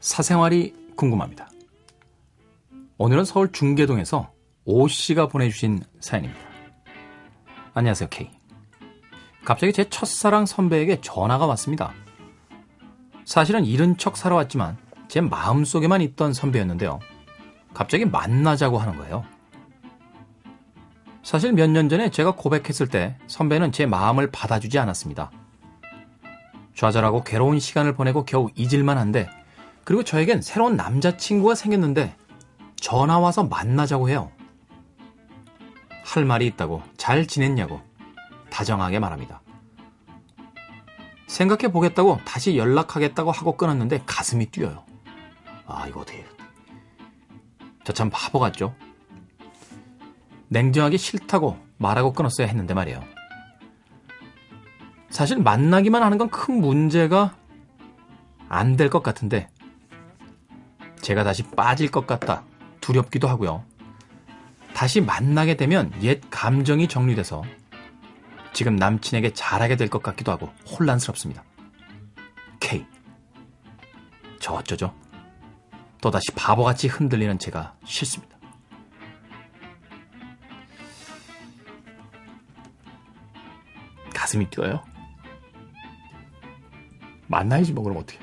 사생활이 궁금합니다. 오늘은 서울 중계동에서 오 씨가 보내주신 사연입니다. 안녕하세요, K. 갑자기 제 첫사랑 선배에게 전화가 왔습니다. 사실은 이른 척 살아왔지만 제 마음속에만 있던 선배였는데요. 갑자기 만나자고 하는 거예요. 사실 몇 년 전에 제가 고백했을 때 선배는 제 마음을 받아주지 않았습니다. 좌절하고 괴로운 시간을 보내고 겨우 잊을만 한데 그리고 저에겐 새로운 남자친구가 생겼는데 전화 와서 만나자고 해요. 할 말이 있다고 잘 지냈냐고 다정하게 말합니다. 생각해 보겠다고 다시 연락하겠다고 하고 끊었는데 가슴이 뛰어요. 아, 이거 어떻게. 저 참 바보 같죠? 냉정하기 싫다고 말하고 끊었어야 했는데 말이에요. 사실 만나기만 하는 건 큰 문제가 안 될 것 같은데 제가 다시 빠질 것 같다 두렵기도 하고요. 다시 만나게 되면 옛 감정이 정리돼서 지금 남친에게 잘하게 될 것 같기도 하고 혼란스럽습니다. K. 저 어쩌죠? 또다시 바보같이 흔들리는 제가 싫습니다. 가슴이 뛰어요? 만나야지 뭐 그럼 어떻게